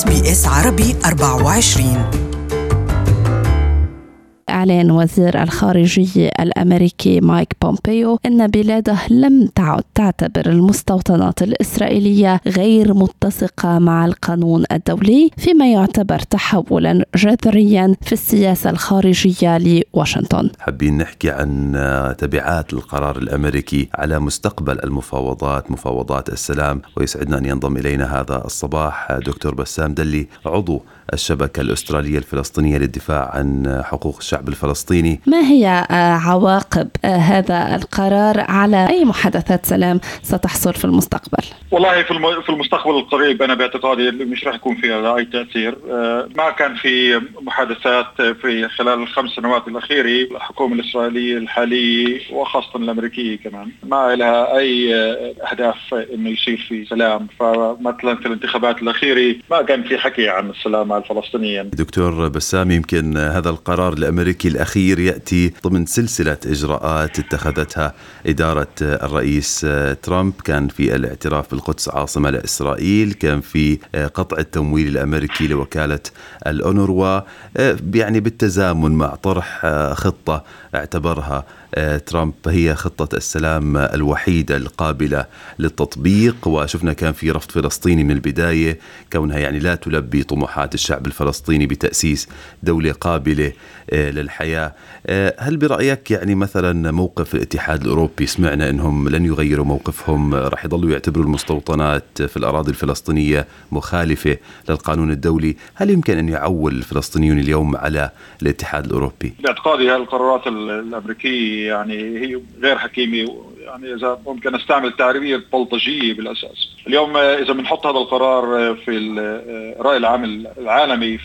SBS عربي 24 أعلن وزير الخارجية الأمريكي مايك بومبيو أن بلاده لم تعد تعتبر المستوطنات الإسرائيلية غير متسقة مع القانون الدولي فيما يعتبر تحولا جذريا في السياسة الخارجية لواشنطن. حابين نحكي عن تبعات القرار الأمريكي على مستقبل المفاوضات مفاوضات السلام ويسعدنا أن ينضم إلينا هذا الصباح دكتور بسام دلي عضو الشبكة الأسترالية الفلسطينية للدفاع عن حقوق الشعب الفلسطيني ما هي آه، عواقب آه، هذا القرار على أي محادثات سلام ستحصل في المستقبل؟ والله في المستقبل القريب أنا باعتقادي مش راح يكون فيها أي تأثير. آه، ما كان في محادثات في خلال الخمس سنوات الأخيرة الحكومة الإسرائيلية الحالية وخاصة الأمريكية كمان ما لها أي أهداف إنه يصير في سلام. فمثلا في الانتخابات الأخيرة ما كان في حكي عن السلام الفلسطينيين. دكتور بسام يمكن هذا القرار الامريكي الأخير يأتي ضمن سلسلة إجراءات اتخذتها إدارة الرئيس ترامب. كان في الاعتراف بالقدس عاصمة لإسرائيل كان في قطع التمويل الأمريكي لوكالة الأونروا يعني بالتزامن مع طرح خطة اعتبرها آه، ترامب هي خطة السلام الوحيدة القابلة للتطبيق. وشفنا كان في رفض فلسطيني من البداية كونها يعني لا تلبي طموحات الشعب الفلسطيني بتأسيس دولة قابلة آه، للحياة آه، هل برأيك يعني مثلا موقف الاتحاد الأوروبي سمعنا أنهم لن يغيروا موقفهم رح يضلوا يعتبروا المستوطنات في الأراضي الفلسطينية مخالفة للقانون الدولي؟ هل يمكن أن يعول الفلسطينيون اليوم على الاتحاد الأوروبي؟ باعتقادي القرارات الأمريكية يعني هي غير حكيمة يعني إذا ممكن استعمل تعريبيه بلطجية بالأساس. اليوم إذا بنحط هذا القرار في الراي العام العالمي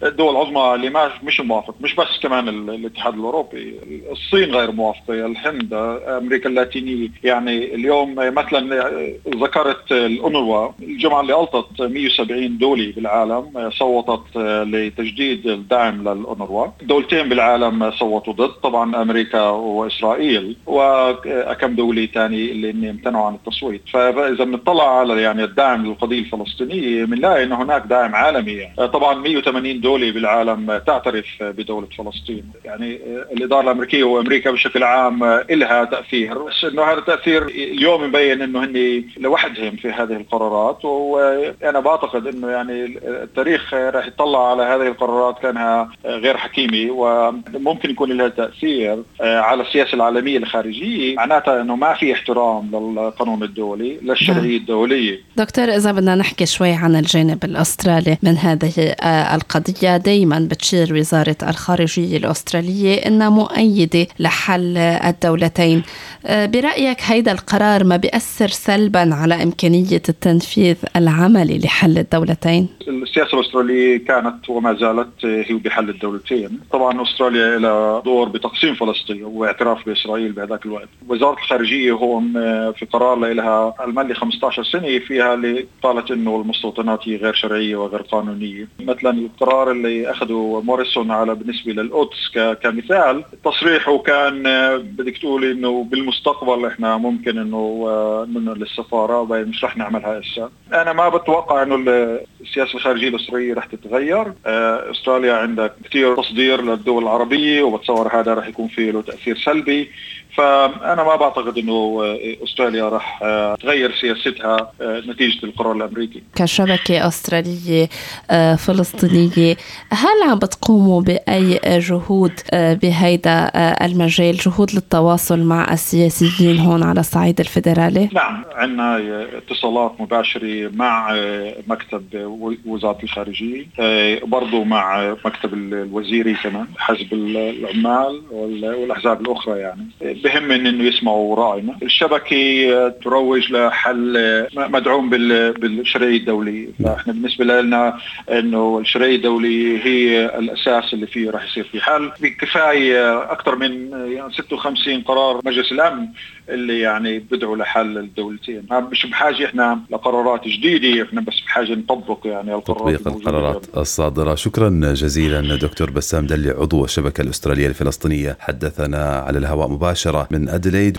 فالدول العظمى اللي ما مش موافق مش بس كمان الاتحاد الأوروبي الصين غير موافقة الهند أمريكا اللاتينية. يعني اليوم مثلا ذكرت الأونروا الجمعة اللي ألطت 170 دولة بالعالم صوتت لتجديد الدعم للأونروا. دولتين بالعالم صوتوا ضد طبعا أمريكا وإسرائيل وكم دولي ثاني اللي امتنعوا عن التصويت. فإذا بنطلع على يعني الدعم للقضيه الفلسطينية بنلاقي إنه هناك دعم عالمي. يعني. طبعا 180 دوله بالعالم تعترف بدولة فلسطين. يعني الإدارة الأمريكية وأمريكا بشكل عام لها تأثير. بس إنه هذا التأثير اليوم مبين إنه هن لوحدهم في هذه القرارات. وأنا بعتقد إنه يعني التاريخ راح يطلع على هذه القرارات كأنها غير حكيمة. وممكن يكون لها تأثير على السياسة العالمية الخارجية. معناتها إنه ما في احترام للقانون الدولي للشرعية نعم. الدولية. دكتور إذا بدنا نحكي شوي عن الجانب الأسترالي من هذه آه، القضية دائما بتشير وزارة الخارجية الأسترالية إنها مؤيدة لحل الدولتين. آه، برأيك هيدا القرار ما بيأثر سلبا على إمكانية التنفيذ العملي لحل الدولتين؟ السياسة الأسترالية كانت وما زالت هي بحل الدولتين. طبعا أستراليا لها دور بتقسيم فلسطين واعتراف بإسرائيل بهذاك الوقت. وزارة الخارجية هون آه، في قرار لها الملي 15 سنة فيها اللي قالت إنه المستوطنات هي غير شرعية وغير قانونية. مثلا القرار اللي أخذه موريسون على بالنسبة للقدس كمثال تصريحه كان آه، بدك تقولي إنه بالمستقبل إحنا ممكن إنه آه، ننقل السفاره مش رح نعملها هسه أنا ما بتوقع إنه السياسة الخارجية الاستراليه رح تتغير. أستراليا عندها كثير تصدير للدول العربية وبتصور هذا رح يكون فيه له تأثير سلبي. فأنا ما بعتقد إنه أستراليا راح تغير سياستها نتيجة القرار الأمريكي. كشبكة أسترالية آه، فلسطينية، هل عم بتقوموا بأي جهود آه، بهيدا آه، المجال، جهود للتواصل مع السياسيين هون على الصعيد الفيدرالي؟ نعم، عندنا اتصالات مباشرة مع مكتب وزارة الخارجية، برضه مع مكتب الوزيري كمان، حزب العمال والأحزاب الأخرى يعني. بهمن إنه يسمعوا رأينا الشبكة تروج لحل مدعوم بالشرعية الدولية فاحنا بالنسبة لنا إنه الشرعية الدوليه هي الأساس اللي فيه راح يصير في حل بكفاية أكثر من يعني 56 قرار مجلس الأمن اللي يعني بدعوا لحل الدولتين. مش بحاجة إحنا لقرارات جديدة إحنا بس بحاجة نطبق يعني القرارات تطبيق القرارات الصادرة. شكرا جزيلا دكتور بسام دلي عضو الشبكة الأسترالية الفلسطينية. حدثنا على الهواء مباشرة من اديلايد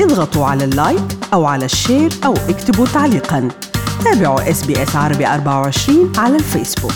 اضغطوا على اللايك أو على ال share أو اكتبوا تعليقا. تابعوا SBS عربي 24 على الفيسبوك